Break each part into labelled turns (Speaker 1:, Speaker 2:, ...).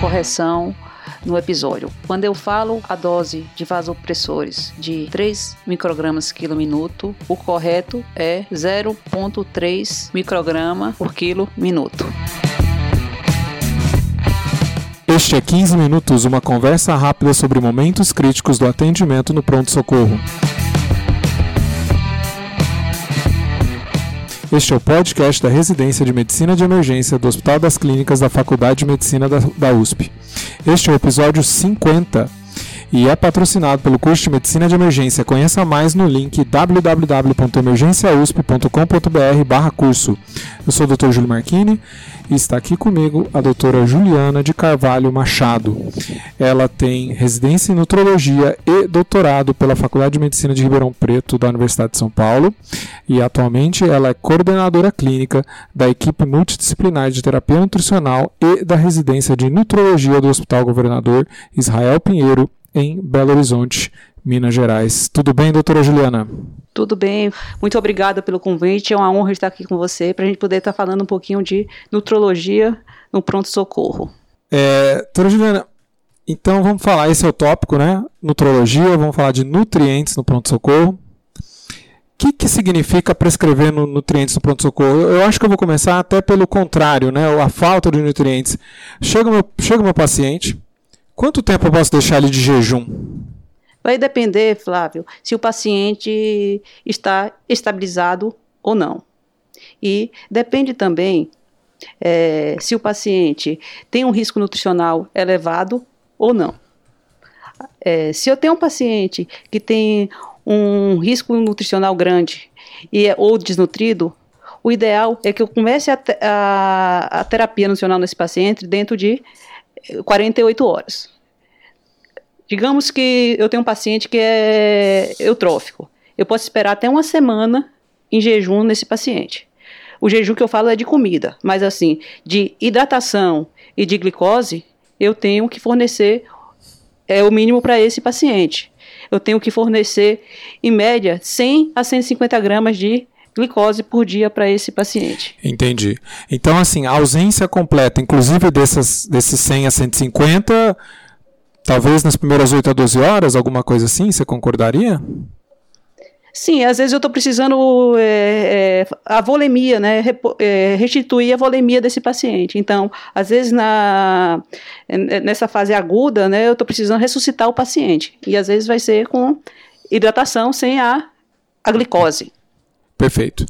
Speaker 1: correção no episódio. Quando eu falo a dose de vasopressores de 3 microgramas quilo minuto, o correto é 0,3 micrograma por quilo minuto.
Speaker 2: Este é 15 minutos, uma conversa rápida sobre momentos críticos do atendimento no pronto-socorro. Este é o podcast da Residência de Medicina de Emergência do Hospital das Clínicas da Faculdade de Medicina da, USP. Este é o episódio 50 e é patrocinado pelo curso de Medicina de Emergência. Conheça mais no link www.emergenciausp.com.br/curso. Eu sou o Dr. Júlio Marchini e está aqui comigo a doutora Juliana de Carvalho Machado. Ela tem residência em nutrologia e doutorado pela Faculdade de Medicina de Ribeirão Preto da Universidade de São Paulo e atualmente ela é coordenadora clínica da equipe multidisciplinar de terapia nutricional e da residência de nutrologia do Hospital Governador Israel Pinheiro em Belo Horizonte, Minas Gerais. Tudo bem, doutora Juliana?
Speaker 1: Tudo bem, muito obrigada pelo convite. É uma honra estar aqui com você para a gente poder estar falando um pouquinho de nutrologia no pronto-socorro.
Speaker 2: É, doutora Juliana, então vamos falar, esse é o tópico, né? Nutrologia, vamos falar de nutrientes no pronto-socorro. O que, que significa prescrever no, nutrientes no pronto-socorro? Eu, eu acho que eu vou começar até pelo contrário, né? A falta de nutrientes. Chega o meu, chega o meu paciente, quanto tempo eu posso deixar ele de jejum?
Speaker 1: Vai depender, Flávio, se o paciente está estabilizado ou não. E depende também é, se o paciente tem um risco nutricional elevado ou não. É, se eu tenho um paciente que tem um risco nutricional grande e é, ou desnutrido, o ideal é que eu comece a, a, a terapia nutricional nesse paciente dentro de 48 horas. Digamos que eu tenho um paciente que é eutrófico. Eu posso esperar até uma semana em jejum nesse paciente. O jejum que eu falo é de comida, mas assim, de hidratação e de glicose, eu tenho que fornecer é o mínimo para esse paciente. Eu tenho que fornecer, em média, 100 a 150 gramas de glicose por dia para esse paciente.
Speaker 2: Entendi. Então, assim, a ausência completa, inclusive dessas, desses 100 a 150 Talvez nas primeiras 8 a 12 horas, alguma coisa assim, você concordaria?
Speaker 1: Sim, às vezes eu estou precisando é, é, a volemia, né, é, restituir a volemia desse paciente. Então, às vezes na, nessa fase aguda, né, eu estou precisando ressuscitar o paciente. E às vezes vai ser com hidratação sem a, a glicose.
Speaker 2: Perfeito.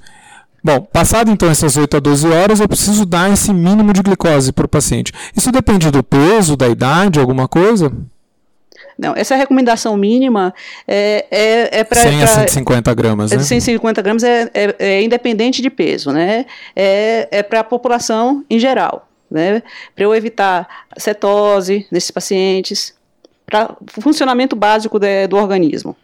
Speaker 2: Bom, passado então essas 8 a 12 horas, eu preciso dar esse mínimo de glicose para o paciente. Isso depende do peso, da idade, alguma coisa?
Speaker 1: Não, essa recomendação mínima é, é, é para.
Speaker 2: 100 a 150 gramas, né?
Speaker 1: 150 gramas é, é, é independente de peso, né? É, é para a população em geral, né? Para eu evitar cetose nesses pacientes, para funcionamento básico de, do organismo.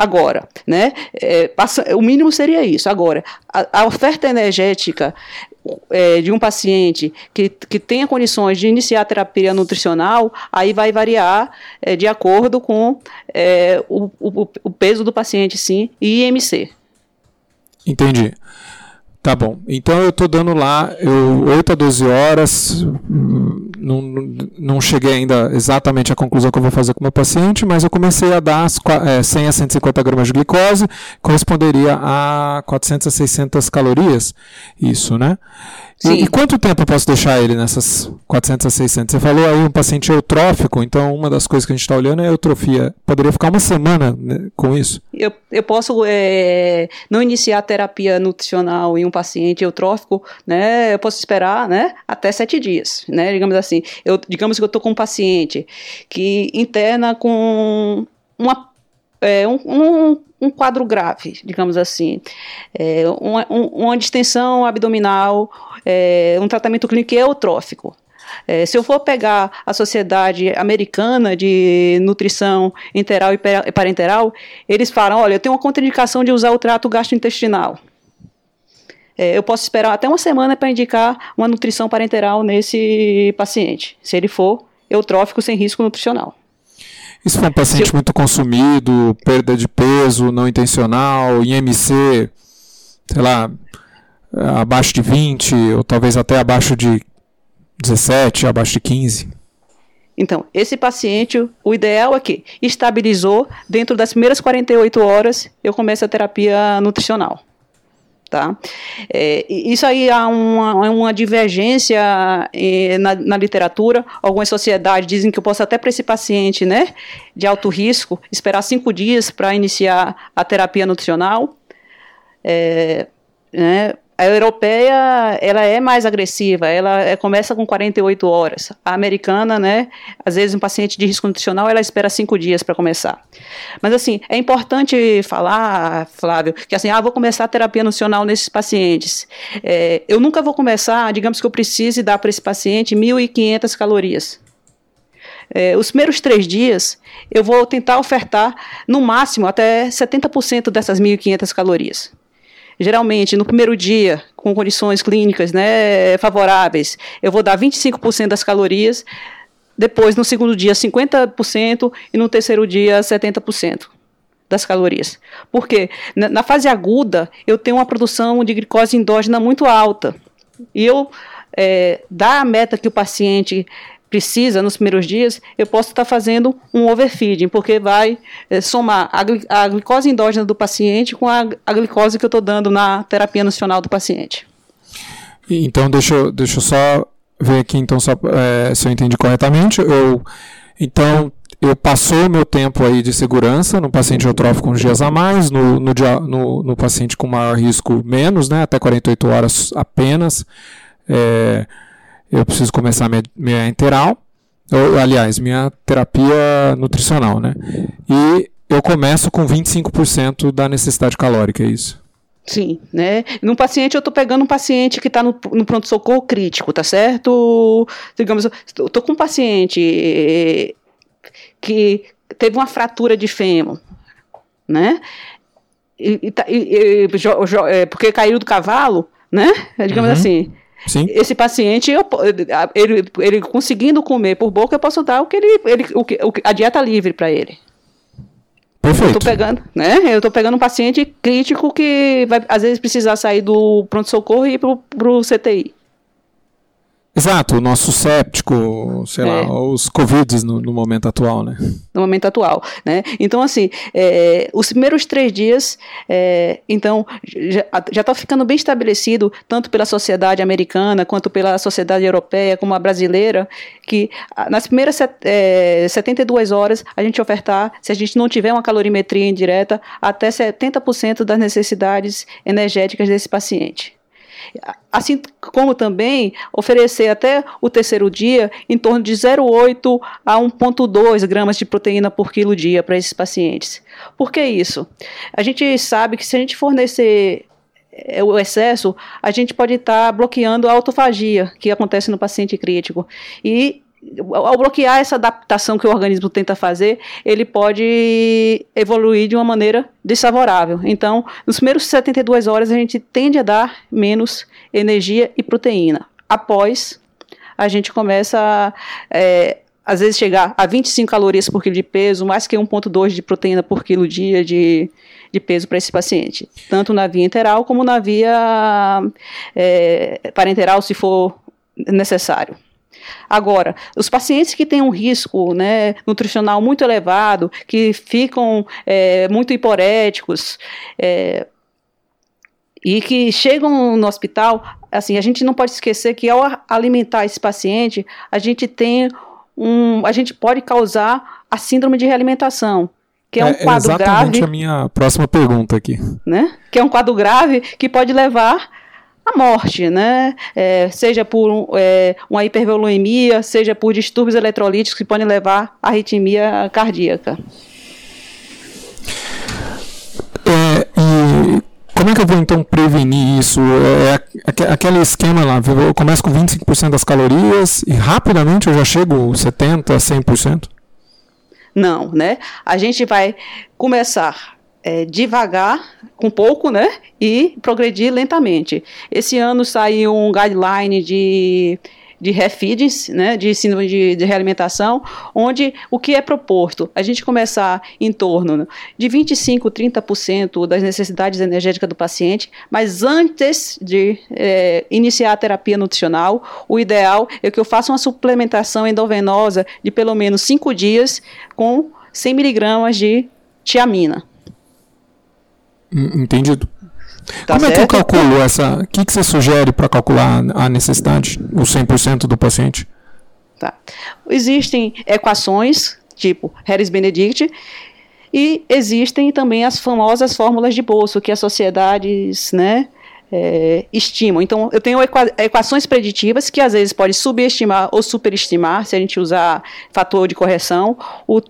Speaker 1: Agora, né? É, passa, o mínimo seria isso. Agora, a, a oferta energética é, de um paciente que, que tenha condições de iniciar a terapia nutricional, aí vai variar é, de acordo com é, o, o, o, peso do paciente, sim, e IMC.
Speaker 2: Entendi. Tá bom. Então eu estou dando lá eu, 8 a 12 horas. Não, não cheguei ainda exatamente à conclusão que eu vou fazer com o meu paciente, mas eu comecei a dar as, é, 100 a 150 gramas de glicose, corresponderia a 400 a 600 calorias. Isso, né? E, e, quanto tempo eu posso deixar ele nessas 400 a 600? Você falou aí um paciente eutrófico, então uma das coisas que a gente está olhando é a eutrofia. Poderia ficar uma semana né, com isso?
Speaker 1: Eu, eu posso é, não iniciar a terapia nutricional em um paciente eutrófico, né? Eu posso esperar, né? Até sete dias, né? Digamos assim. Eu, digamos que eu estou com um paciente que interna com uma é, um, um, um, quadro grave, digamos assim, é, uma, uma distensão abdominal, é, um tratamento clínico eutrófico. É, se eu for pegar a Sociedade Americana de Nutrição Interal e Parenteral, eles falam: olha, eu tenho uma contraindicação de usar o trato gastrointestinal. É, eu posso esperar até uma semana para indicar uma nutrição parenteral nesse paciente, se ele for eutrófico sem risco nutricional.
Speaker 2: Se for um paciente eu... muito consumido, perda de peso não intencional, IMC, sei lá, abaixo de 20, ou talvez até abaixo de 17, abaixo de 15.
Speaker 1: Então, esse paciente, o ideal é que estabilizou, dentro das primeiras 48 horas, eu começo a terapia nutricional. Tá? É, isso aí há uma, uma divergência é, na, na, literatura. Algumas sociedades dizem que eu posso até para esse paciente né, de alto risco esperar cinco dias para iniciar a terapia nutricional. É, né, a europeia, ela é mais agressiva, ela é, começa com 48 horas. A americana, né, às vezes um paciente de risco nutricional, ela espera cinco dias para começar. Mas assim, é importante falar, Flávio, que assim, ah, vou começar a terapia nutricional nesses pacientes. É, eu nunca vou começar, digamos que eu precise dar para esse paciente 1.500 calorias. É, os primeiros três dias, eu vou tentar ofertar, no máximo, até 70% dessas 1.500 calorias geralmente no primeiro dia, com condições clínicas né, favoráveis, eu vou dar 25% das calorias, depois no segundo dia 50% e no terceiro dia 70% das calorias. Porque na fase aguda eu tenho uma produção de glicose endógena muito alta. E eu é, dar a meta que o paciente precisa nos primeiros dias, eu posso estar fazendo um overfeeding, porque vai é, somar a, a, glicose endógena do paciente com a, a glicose que eu estou dando na terapia nutricional do paciente.
Speaker 2: Então, deixa eu, deixa eu só ver aqui, então, só, é, se eu entendi corretamente. Eu, então, eu passou o meu tempo aí de segurança no paciente eutrófico com dias a mais, no, no, no, no, paciente com maior risco menos, né, até 48 horas apenas. É, eu preciso começar minha, minha enteral, ou, aliás, minha terapia nutricional, né? E eu começo com 25% da necessidade calórica, é isso?
Speaker 1: Sim, né? Num paciente, eu estou pegando um paciente que está no, no pronto-socorro crítico, tá certo? Digamos, eu estou com um paciente eh, que teve uma fratura de fêmur, né? E, e, tá, e, jo, jo, é, porque caiu do cavalo, né? Digamos uhum. assim. Sim. Esse paciente, eu, ele, ele conseguindo comer por boca, eu posso dar o que ele, ele o que, a dieta livre para ele.
Speaker 2: Perfeito.
Speaker 1: Eu tô pegando, né? Eu tô pegando um paciente crítico que vai às vezes precisar sair do pronto socorro e ir pro, pro CTI.
Speaker 2: Exato, o nosso séptico, sei é. lá, os Covids no, no, momento atual, né?
Speaker 1: No momento atual, né? Então, assim, é, os primeiros três dias, é, então, já está ficando bem estabelecido, tanto pela sociedade americana, quanto pela sociedade europeia, como a brasileira, que nas primeiras é, 72 horas, a gente ofertar, se a gente não tiver uma calorimetria indireta, até 70% das necessidades energéticas desse paciente. Assim como também oferecer até o terceiro dia em torno de 0,8 a 1,2 gramas de proteína por quilo dia para esses pacientes. Por que isso? A gente sabe que se a gente fornecer eh, o excesso, a gente pode estar tá bloqueando a autofagia que acontece no paciente crítico. E ao bloquear essa adaptação que o organismo tenta fazer, ele pode evoluir de uma maneira desfavorável. Então, nos primeiros 72 horas, a gente tende a dar menos energia e proteína. Após, a gente começa a, é, às vezes, chegar a 25 calorias por quilo de peso, mais que 1,2 de proteína por quilo dia de, de peso para esse paciente, tanto na via enteral como na via é, parenteral, se for necessário. Agora, os pacientes que têm um risco né, nutricional muito elevado, que ficam é, muito hiporéticos, é, e que chegam no hospital, assim, a gente não pode esquecer que ao alimentar esse paciente, a gente tem um, a gente pode causar a síndrome de realimentação, que é um é, quadro
Speaker 2: exatamente
Speaker 1: grave.
Speaker 2: Exatamente a minha próxima pergunta aqui.
Speaker 1: Né? Que é um quadro grave que pode levar a morte, né? É, seja por é, uma hipervolemia, seja por distúrbios eletrolíticos que podem levar à arritmia cardíaca.
Speaker 2: É, e como é que eu vou então prevenir isso? É, é aquele esquema lá, eu começo com 25% das calorias e rapidamente eu já chego 70%, 100%?
Speaker 1: Não, né? A gente vai começar é, devagar, com pouco, né? E progredir lentamente. Esse ano saiu um guideline de de refeedings, né, de síndrome de, de, realimentação, onde o que é proposto? A gente começar em torno de 25, 30% das necessidades energéticas do paciente, mas antes de é, iniciar a terapia nutricional, o ideal é que eu faça uma suplementação endovenosa de pelo menos 5 dias com 100 miligramas de tiamina.
Speaker 2: Entendido. Tá Como certo? é que eu calculo essa? O que, que você sugere para calcular a necessidade, o 100% do paciente?
Speaker 1: Tá. Existem equações, tipo Harris-Benedict, e existem também as famosas fórmulas de bolso que as sociedades né, é, estimam. Então, eu tenho equa equações preditivas que às vezes pode subestimar ou superestimar, se a gente usar fator de correção, o,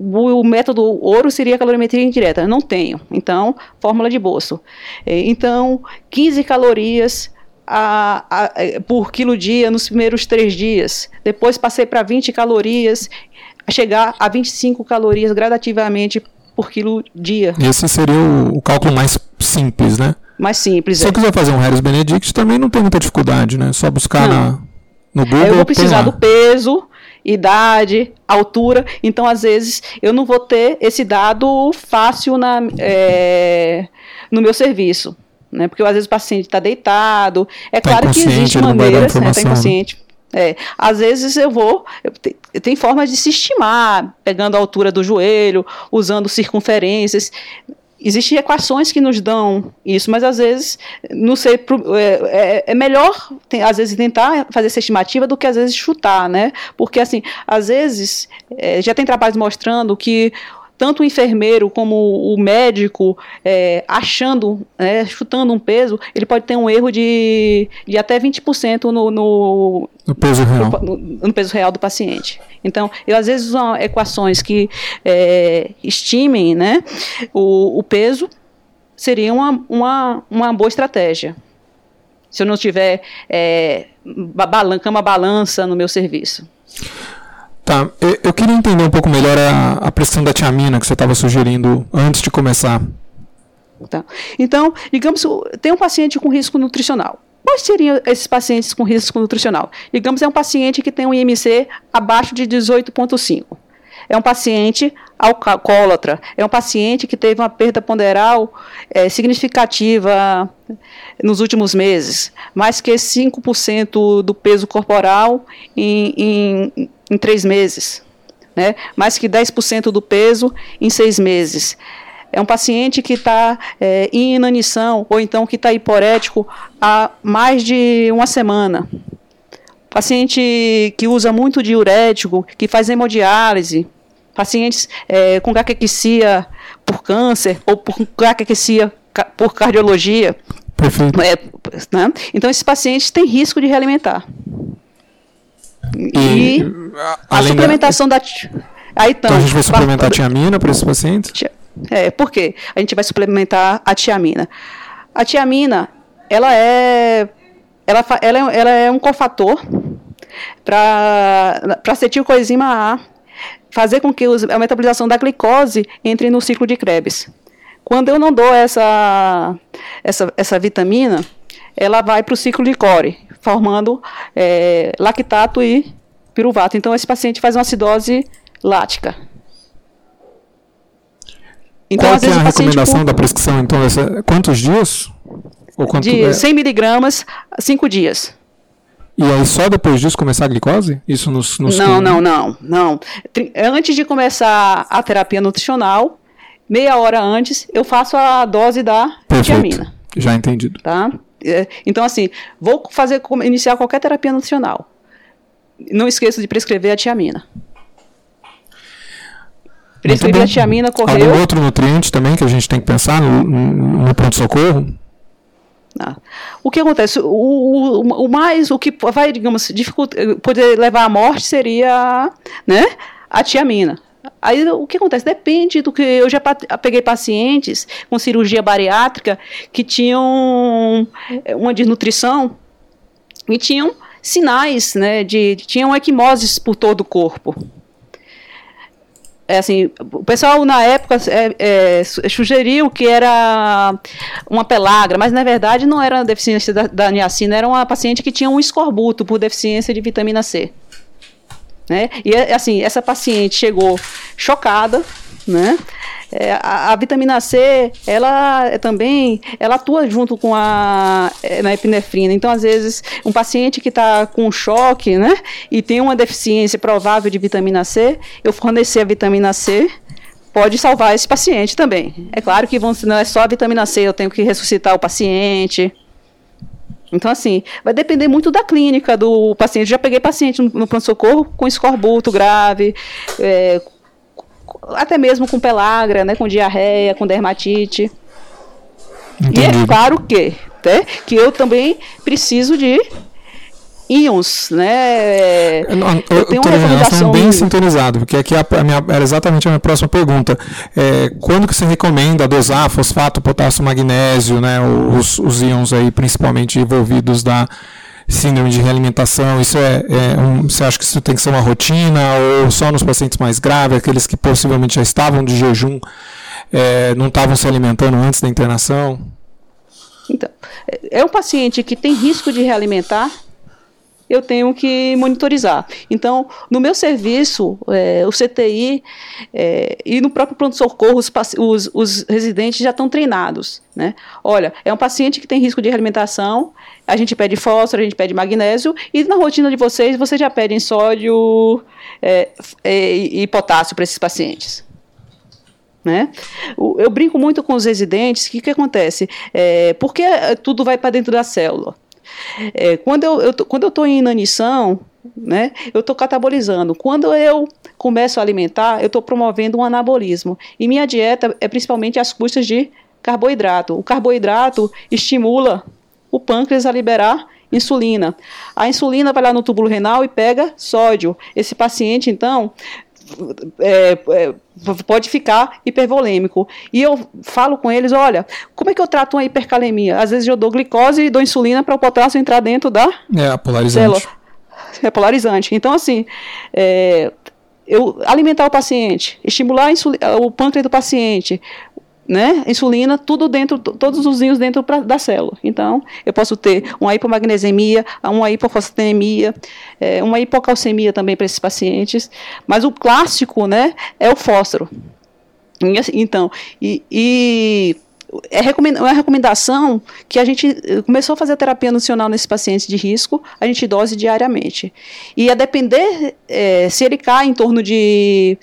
Speaker 1: o método ouro seria a calorimetria indireta. Eu não tenho. Então, fórmula de bolso. É, então, 15 calorias a, a, é, por quilo dia nos primeiros três dias. Depois passei para 20 calorias, a chegar a 25 calorias gradativamente por quilo dia.
Speaker 2: Esse seria o, o cálculo mais simples, né?
Speaker 1: Mais simples.
Speaker 2: Se é. eu quiser fazer um Harris Benedict, também não tem muita dificuldade, né? Só buscar na, no Google.
Speaker 1: Eu vou precisar do peso, idade, altura. Então, às vezes, eu não vou ter esse dado fácil na, é, no meu serviço. Né? Porque às vezes o paciente está deitado. É tá claro que existem maneiras, né? Tá inconsciente. É, às vezes eu vou, eu te, tem formas de se estimar, pegando a altura do joelho, usando circunferências. Existem equações que nos dão isso, mas às vezes não sei é, é, é melhor tem, às vezes tentar fazer essa estimativa do que às vezes chutar, né? Porque assim, às vezes é, já tem trabalhos mostrando que tanto o enfermeiro como o médico é, achando, é, chutando um peso, ele pode ter um erro de, de até 20% no, no,
Speaker 2: no peso real.
Speaker 1: No, no, peso real do paciente. Então, eu às vezes uso equações que é, estimem né, o, o peso, seria uma, uma, uma boa estratégia. Se eu não tiver é, cama balança no meu serviço.
Speaker 2: Tá, eu, queria entender um pouco melhor a, a pressão da tiamina que você estava sugerindo antes de começar.
Speaker 1: Tá. Então, digamos, tem um paciente com risco nutricional. Quais seriam esses pacientes com risco nutricional? Digamos, é um paciente que tem um IMC abaixo de 18,5. É um paciente alcoólatra. É um paciente que teve uma perda ponderal é, significativa nos últimos meses. Mais que 5% do peso corporal em, em em três meses, né? mais que 10% do peso em seis meses. É um paciente que está é, em inanição ou então que está hiporético há mais de uma semana. Paciente que usa muito diurético, que faz hemodiálise. Pacientes é, com caquexia por câncer ou por caquexia por cardiologia.
Speaker 2: Perfeito.
Speaker 1: É, né? Então, esses pacientes têm risco de realimentar. E, e a suplementação da... da...
Speaker 2: Aí, então, então a gente vai suplementar a tiamina para esse paciente?
Speaker 1: É, por quê? A gente vai suplementar a tiamina. A tiamina, ela é, ela, ela é, ela é um cofator para acetilcoenzima A, fazer com que a metabolização da glicose entre no ciclo de Krebs. Quando eu não dou essa, essa, essa vitamina, ela vai para o ciclo de core, formando é, lactato e piruvato. Então, esse paciente faz uma acidose lática.
Speaker 2: Então, Qual às vezes, é a recomendação da prescrição? Então, essa, quantos dias?
Speaker 1: Ou quanto de é? 100 miligramas, 5 dias.
Speaker 2: E aí só depois disso começar a glicose? Isso nos, nos
Speaker 1: Não, não, não, não. Antes de começar a terapia nutricional, meia hora antes, eu faço a dose da tiamina.
Speaker 2: Já entendido.
Speaker 1: Tá? É, então, assim, vou fazer iniciar qualquer terapia nutricional. Não esqueça de prescrever a tiamina. Prescrever a tiamina, correu.
Speaker 2: Algum outro nutriente também que a gente tem que pensar no, no pronto-socorro?
Speaker 1: Ah. O que acontece? O, o, o, mais, o que vai, digamos, dificulta, poder levar à morte seria né, a tiamina. Aí o que acontece? Depende do que. Eu já peguei pacientes com cirurgia bariátrica que tinham eh, uma desnutrição e tinham sinais, né? De, tinham equimoses por todo o corpo. é assim, o pessoal na época é, é, sugeriu que era uma pelagra, mas na verdade não era deficiência da, da niacina, era uma paciente que tinha um escorbuto por deficiência de vitamina C. Né? E assim, essa paciente chegou chocada, né? É, a, a, vitamina C, ela é também, ela atua junto com a é, na epinefrina. Então, às vezes, um paciente que está com choque, né, e tem uma deficiência provável de vitamina C, eu fornecer a vitamina C pode salvar esse paciente também. É claro que vão, não é só a vitamina C, eu tenho que ressuscitar o paciente. Então, assim, vai depender muito da clínica do paciente. Já peguei paciente no, no pronto-socorro com escorbuto grave, é, até mesmo com pelagra, né, com diarreia, com dermatite. Entendi. E é claro que, né, que eu também preciso de íons, né?
Speaker 2: Eu, eu tenho uma recomendação bem sintonizado, porque aqui a, a minha, era exatamente a minha próxima pergunta. É, quando que você recomenda dosar fosfato, potássio, magnésio, né? Os, os íons aí, principalmente envolvidos da síndrome de realimentação, isso é, é um, você acha que isso tem que ser uma rotina ou só nos pacientes mais graves, aqueles que possivelmente já estavam de jejum, é, não estavam se alimentando antes da internação?
Speaker 1: Então, é um paciente que tem risco de realimentar, eu tenho que monitorizar. Então, no meu serviço, é, o CTI é, e no próprio pronto-socorro, os, os, os, residentes já estão treinados. Né? Olha, é um paciente que tem risco de alimentação, a gente pede fósforo, a gente pede magnésio, e na rotina de vocês, vocês já pedem sódio é, é e potássio para esses pacientes. Né? Eu brinco muito com os residentes, o que, que acontece? É, porque tudo vai para dentro da célula? É, quando eu, eu quando eu estou em inanição, né, eu estou catabolizando. Quando eu começo a alimentar, eu estou promovendo um anabolismo. E minha dieta é principalmente às custas de carboidrato. O carboidrato estimula o pâncreas a liberar insulina. A insulina vai lá no túbulo renal e pega sódio. Esse paciente, então, é, é, pode ficar hipervolêmico. E eu falo com eles, olha, como é que eu trato uma hipercalemia? Às vezes eu dou glicose e dou insulina para o potássio entrar dentro da
Speaker 2: é, polarizante.
Speaker 1: célula. É polarizante. Então, assim, é, eu alimentar o paciente, estimular o pâncreas do paciente, né, insulina, tudo dentro, todos os íons dentro pra, da célula. Então, eu posso ter uma hipomagnesemia, uma hipofosfatemia, é, uma hipocalcemia também para esses pacientes. Mas o clássico, né, é o fósforo. Assim, então, e, e é uma recomendação que a gente começou a fazer a terapia nutricional nesses pacientes de risco, a gente dose diariamente. E a depender é, se ele cai em torno de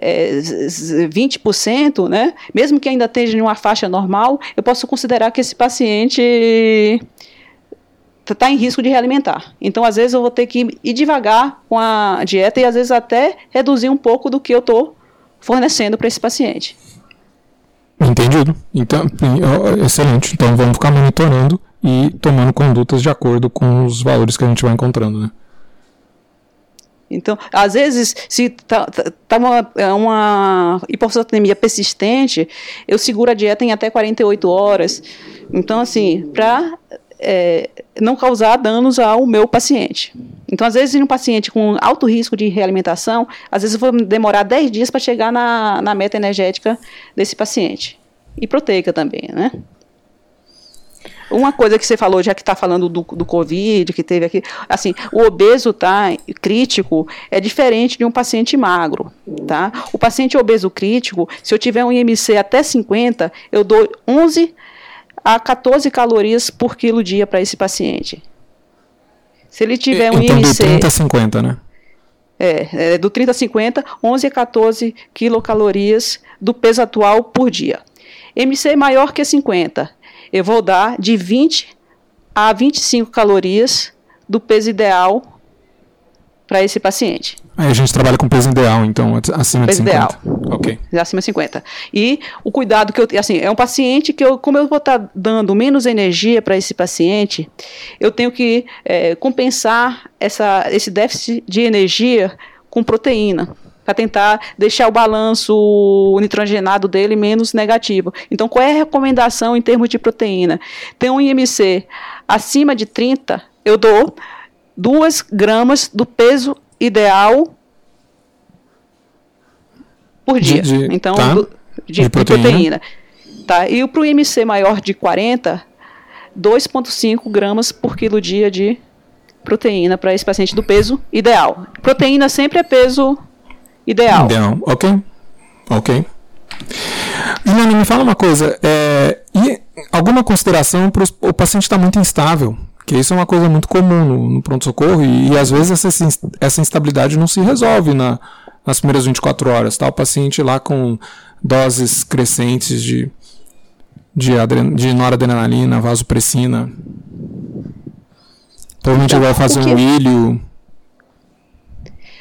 Speaker 1: é, 20%, né, mesmo que ainda esteja em uma faixa normal, eu posso considerar que esse paciente está em risco de realimentar. Então, às vezes, eu vou ter que ir devagar com a dieta e, às vezes, até reduzir um pouco do que eu estou fornecendo para esse paciente.
Speaker 2: Entendido. Então, excelente. Então, vamos ficar monitorando e tomando condutas de acordo com os valores que a gente vai encontrando, né?
Speaker 1: Então, às vezes, se está tá, tá uma, é uma persistente, eu seguro a dieta em até 48 horas. Então, assim, para é, não causar danos ao meu paciente. Então, às vezes, em um paciente com alto risco de realimentação, às vezes eu vou demorar 10 dias para chegar na, na meta energética desse paciente. E proteica também, né? Uma coisa que você falou, já que está falando do, do Covid, que teve aqui, assim, o obeso tá, crítico é diferente de um paciente magro, tá? O paciente obeso crítico, se eu tiver um IMC até 50, eu dou 11 a 14 calorias por quilo dia para esse paciente. Se ele tiver um
Speaker 2: então,
Speaker 1: IMC...
Speaker 2: do 30 a 50, né?
Speaker 1: É, é, do 30 a 50, 11 a 14 quilocalorias do peso atual por dia. MC maior que 50, eu vou dar de 20 a 25 calorias do peso ideal para esse paciente.
Speaker 2: Aí a gente trabalha com peso ideal, então, acima peso de 50. Ideal.
Speaker 1: Ok. Acima de 50. E o cuidado que eu assim, é um paciente que eu, como eu vou estar tá dando menos energia para esse paciente, eu tenho que é, compensar essa, esse déficit de energia com proteína para tentar deixar o balanço nitrogenado dele menos negativo. Então, qual é a recomendação em termos de proteína? Tem um IMC acima de 30, eu dou 2 gramas do peso ideal por dia. De, de, então, tá. do, de, de, proteína. proteína. Tá? E para o IMC maior de 40, 2,5 gramas por quilo dia de proteína para esse paciente do peso ideal. Proteína sempre é peso ideal.
Speaker 2: Ideal, ok. Ok. Juliana, me fala uma coisa. É, e alguma consideração para o paciente estar tá muito instável? Que isso é uma coisa muito comum no, no pronto-socorro e, e, às vezes essa, essa instabilidade não se resolve na, nas primeiras 24 horas. Tá? O paciente lá com doses crescentes de, de, de noradrenalina, vasopressina. Provavelmente então, vai fazer um ilho.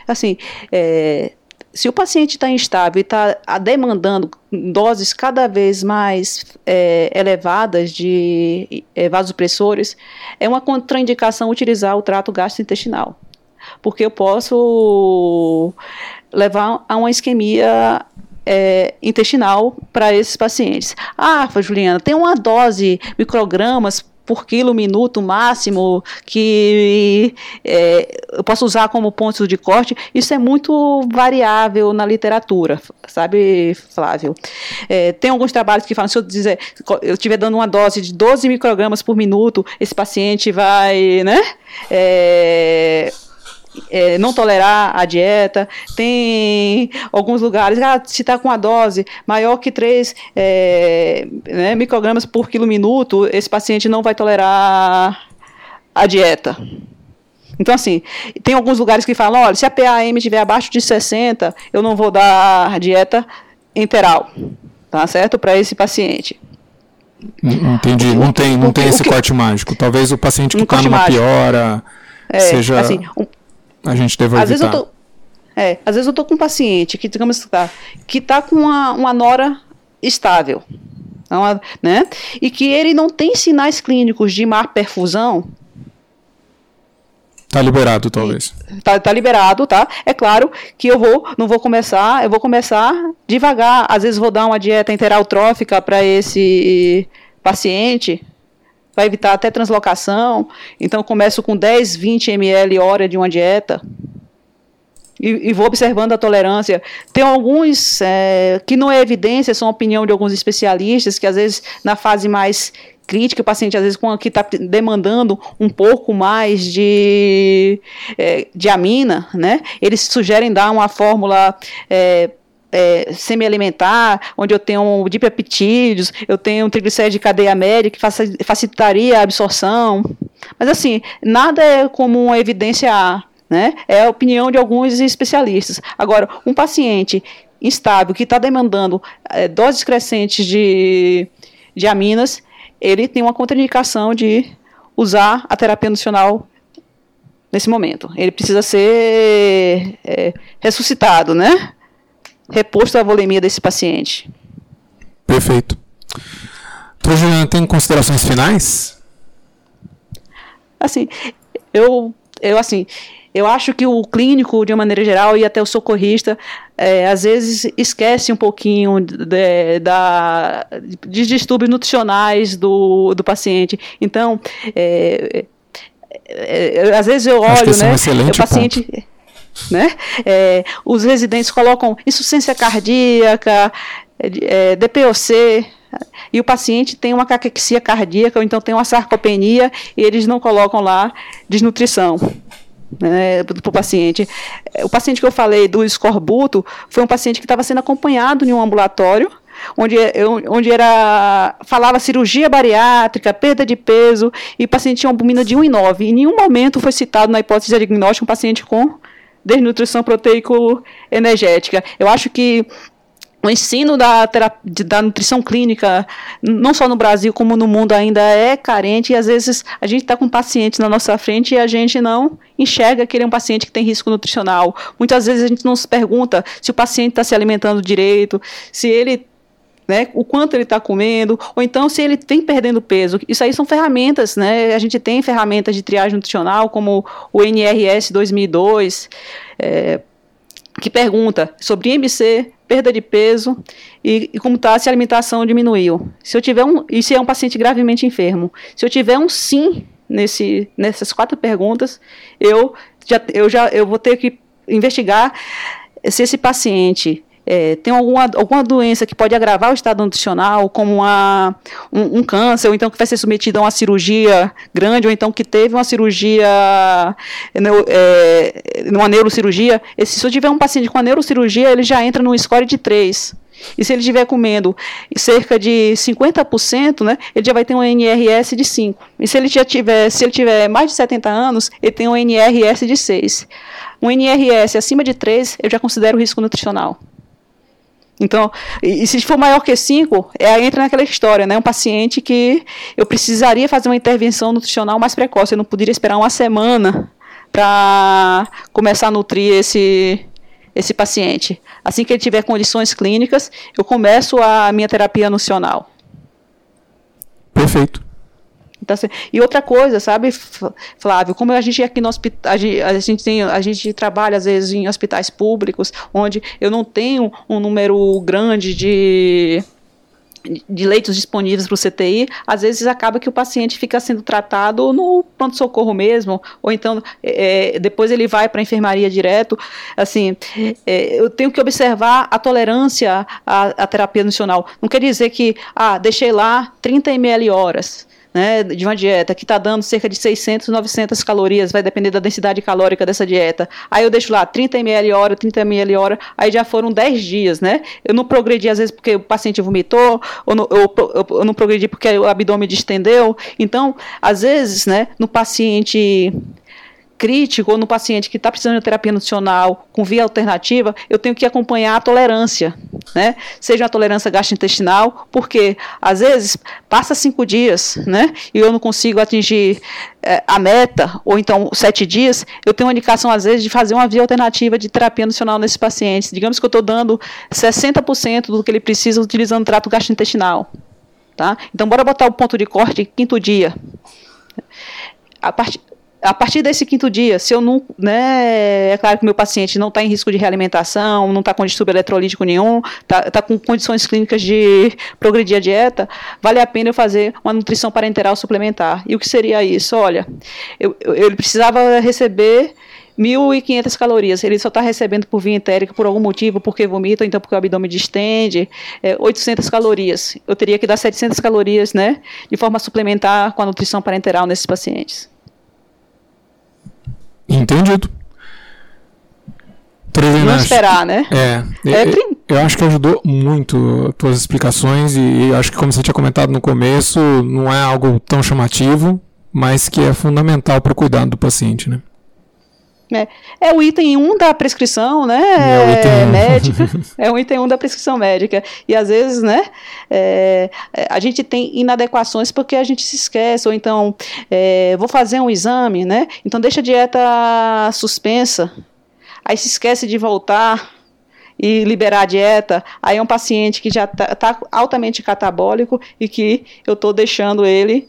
Speaker 1: Assim, é, se o paciente está instável e está demandando doses cada vez mais é, elevadas de é, vasopressores, é uma contraindicação utilizar o trato gastrointestinal. Porque eu posso levar a uma isquemia é, intestinal para esses pacientes. Ah, Juliana, tem uma dose microgramas por quilo minuto máximo que é, eu posso usar como pontos de corte, isso é muito variável na literatura, sabe, Flávio? É, tem alguns trabalhos que falam, se eu dizer, eu estiver dando uma dose de 12 microgramas por minuto, esse paciente vai, né? É, é, não tolerar a dieta. Tem alguns lugares, ah, se está com a dose maior que 3 é, né, microgramas por quilo minuto, esse paciente não vai tolerar a dieta. Então, assim, tem alguns lugares que falam, olha, se a PAM estiver abaixo de 60, eu não vou dar dieta enteral, tá certo? Para esse paciente.
Speaker 2: Entendi, não tem, não tem esse corte mágico. Talvez o paciente que está numa mágico. piora é, seja... Assim, um, a gente deve às evitar.
Speaker 1: Vezes eu tô, é, às vezes eu tô com um paciente que, digamos, tá, que tá com uma, uma nora estável, uma, né? E que ele não tem sinais clínicos de má perfusão.
Speaker 2: Tá liberado, talvez.
Speaker 1: Tá, tá liberado, tá? É claro que eu vou, não vou começar, eu vou começar devagar. Às vezes vou dar uma dieta enteraltrófica para esse paciente, vai evitar até translocação. Então, começo com 10, 20 ml hora de uma dieta. E, e, vou observando a tolerância. Tem alguns é, que não é evidência, são opinião de alguns especialistas, que às vezes na fase mais crítica, o paciente às vezes com está demandando um pouco mais de, é, de amina, né? Eles sugerem dar uma fórmula é, é, semi-alimentar, onde eu tenho dipeptídeos, eu tenho triglicéridos de cadeia média, que facilitaria a absorção. Mas, assim, nada é como uma evidência A, né? É a opinião de alguns especialistas. Agora, um paciente instável, que está demandando é, doses crescentes de, de aminas, ele tem uma contraindicação de usar a terapia nutricional nesse momento. Ele precisa ser é, ressuscitado, né? Reposto a volemia desse paciente.
Speaker 2: Perfeito. Doutor Juliana, tem considerações finais?
Speaker 1: Assim, eu, eu assim, eu acho que o clínico, de uma maneira geral, e até o socorrista, é, às vezes esquece um pouquinho de, da, de distúrbios nutricionais do, do paciente. Então, é, é, é às vezes eu olho, é né? Um o paciente. Ponto né? É, os residentes colocam insuficiência cardíaca, é, DPOC, e o paciente tem uma caquexia cardíaca, ou então tem uma sarcopenia, e eles não colocam lá desnutrição. Né, para o paciente. O paciente que eu falei do escorbuto foi um paciente que estava sendo acompanhado em um ambulatório, onde, onde era falava cirurgia bariátrica, perda de peso, e o paciente tinha uma albumina de 1,9. Em nenhum momento foi citado na hipótese de diagnóstico um paciente com desnutrição proteico-energética. Eu acho que o ensino da, da nutrição clínica, não só no Brasil como no mundo, ainda é carente e às vezes a gente está com pacientes na nossa frente e a gente não enxerga que ele é um paciente que tem risco nutricional. Muitas vezes a gente não se pergunta se o paciente está se alimentando direito, se ele né, o quanto ele está comendo, ou então se ele vem perdendo peso. Isso aí são ferramentas, né? A gente tem ferramentas de triagem nutricional, como o NRS 2002, é, que pergunta sobre IMC, perda de peso e, e como está se a alimentação diminuiu. Se eu tiver um, e se é um paciente gravemente enfermo. Se eu tiver um sim nesse, nessas quatro perguntas, eu já, eu já eu vou ter que investigar se esse paciente é, tem alguma, alguma doença que pode agravar o estado nutricional, como uma, um, um, câncer, ou então que vai ser submetido a uma cirurgia grande, ou então que teve uma cirurgia, é, uma neurocirurgia, se eu tiver um paciente com a neurocirurgia, ele já entra num score de 3. E se ele estiver comendo cerca de 50%, né, ele já vai ter um NRS de 5. E se ele já tiver, se ele tiver mais de 70 anos, ele tem um NRS de 6. Um NRS acima de 3, eu já considero risco nutricional. Então, e, se for maior que 5, é, entra naquela história, né? Um paciente que eu precisaria fazer uma intervenção nutricional mais precoce, eu não poderia esperar uma semana para começar a nutrir esse, esse paciente. Assim que ele tiver condições clínicas, eu começo a minha terapia nutricional.
Speaker 2: Perfeito.
Speaker 1: Assim, e outra coisa, sabe, Flávio, como a gente aqui no hospital, a gente, tem, a gente trabalha às vezes em hospitais públicos, onde eu não tenho um número grande de de leitos disponíveis para o CTI, às vezes acaba que o paciente fica sendo tratado no pronto-socorro mesmo, ou então é, depois ele vai para a enfermaria direto. Assim, é, eu tenho que observar a tolerância à, à terapia nutricional. Não quer dizer que, ah, deixei lá 30 ml horas né, de uma dieta que está dando cerca de 600, 900 calorias, vai depender da densidade calórica dessa dieta. Aí eu deixo lá 30 ml hora, 30 ml hora, aí já foram 10 dias, né? Eu não progredi às vezes porque o paciente vomitou, ou eu, eu, eu não progredi porque o abdômen distendeu. Então, às vezes, né, no paciente crítico ou no paciente que está precisando de terapia nutricional com via alternativa, eu tenho que acompanhar a tolerância, né? Seja a tolerância gastrointestinal, porque às vezes passa cinco dias, né? E eu não consigo atingir é, a meta, ou então sete dias, eu tenho uma indicação às vezes de fazer uma via alternativa de terapia nutricional nesses pacientes. Digamos que eu estou dando 60% do que ele precisa utilizando trato gastrointestinal. Tá? Então, bora botar o ponto de corte quinto dia. A partir, a partir desse quinto dia, se eu não, né, é claro que o meu paciente não está em risco de realimentação, não está com distúrbio eletrolítico nenhum, está tá com condições clínicas de progredir a dieta, vale a pena eu fazer uma nutrição parenteral suplementar. E o que seria isso? Olha, ele precisava receber 1.500 calorias, ele só está recebendo por via entérica por algum motivo, porque vomita, então porque o abdômen distende, é, 800 calorias. Eu teria que dar 700 calorias, né, de forma suplementar com a nutrição parenteral nesses pacientes.
Speaker 2: Entendido.
Speaker 1: Não esperar, né?
Speaker 2: É. é eu acho que ajudou muito as tuas explicações e, acho que, como você tinha comentado no começo, não é algo tão chamativo, mas que é fundamental para o cuidado do paciente, né?
Speaker 1: É, é o item 1 um da prescrição, né? É, o item um. médica. é o item 1 um da prescrição médica. E às vezes, né? É, é, a gente tem inadequações porque a gente se esquece, ou então, é, vou fazer um exame, né? Então deixa a dieta suspensa. Aí se esquece de voltar e liberar a dieta, aí é um paciente que já está tá altamente catabólico e que eu estou deixando ele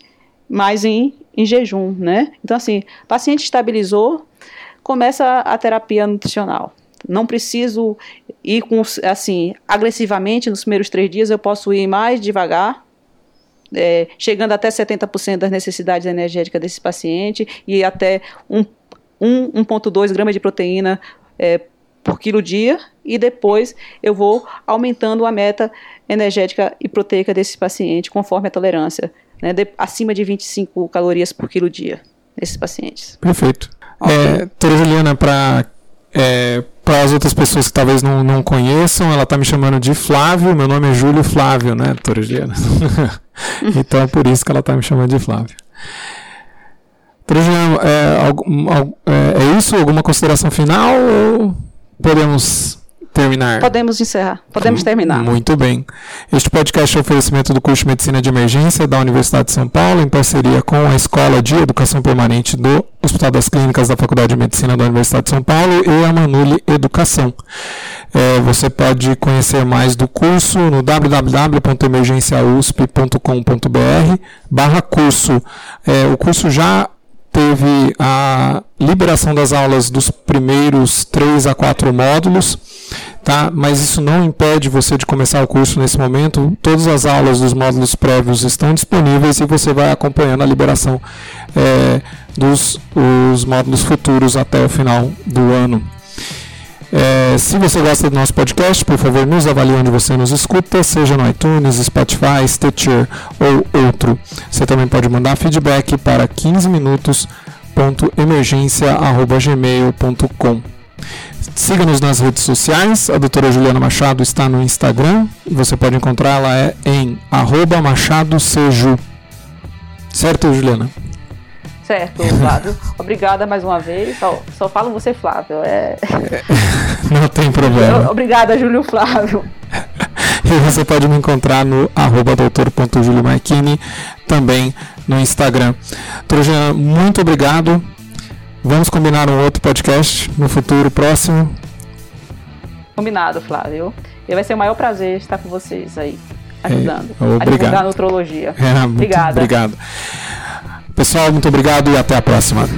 Speaker 1: mais em, em jejum, né? Então, assim, o paciente estabilizou, começa a terapia nutricional. Não preciso ir com, assim, agressivamente nos primeiros três dias, eu posso ir mais devagar, é, chegando até 70% das necessidades energéticas desse paciente e até 1,2 gramas de proteína é, por quilo dia, e depois eu vou aumentando a meta energética e proteica desse paciente conforme a tolerância, né, de, acima de 25 calorias por quilo dia nesses pacientes.
Speaker 2: Perfeito. É, doutora Juliana, para é, para as outras pessoas que talvez não, não conheçam, ela está me chamando de Flávio, meu nome é Júlio Flávio, né, doutora Juliana? então é por isso que ela está me chamando de Flávio. Juliana, é, é, é isso? Alguma consideração final ou podemos terminar?
Speaker 1: Podemos encerrar. Podemos terminar.
Speaker 2: Muito bem. Este podcast é um oferecimento do curso de Medicina de Emergência da Universidade de São Paulo, em parceria com a Escola de Educação Permanente do Hospital das Clínicas da Faculdade de Medicina da Universidade de São Paulo e a Manuli Educação. É, você pode conhecer mais do curso no www.emergenciausp.com.br barra curso. É, o curso já teve a liberação das aulas dos primeiros 3 a 4 módulos, tá? mas isso não impede você de começar o curso nesse momento. Todas as aulas dos módulos prévios estão disponíveis e você vai acompanhando a liberação é, dos os módulos futuros até o final do ano. É, se você gosta do nosso podcast, por favor, nos avalie onde você nos escuta, seja no iTunes, Spotify, Stitcher ou outro. Você também pode mandar feedback para 15 minutos.emergência.gmail.com. Siga-nos nas redes sociais. A doutora Juliana Machado está no Instagram. Você pode encontrá-la é em arroba. Certo, Juliana?
Speaker 1: Certo, Flávio. Obrigada mais uma vez. Só, só falo você, Flávio. É...
Speaker 2: Não tem problema.
Speaker 1: Obrigada, Júlio Flávio.
Speaker 2: E você pode me encontrar no arroba doutor.juliomarchini, também no Instagram. Trojana, muito obrigado. Vamos combinar um outro podcast no futuro próximo.
Speaker 1: Combinado, Flávio. E vai ser o maior prazer estar com vocês aí, ajudando
Speaker 2: é, obrigado. a divulgar
Speaker 1: a nutrologia.
Speaker 2: É, Obrigado. Pessoal, muito obrigado e até a próxima.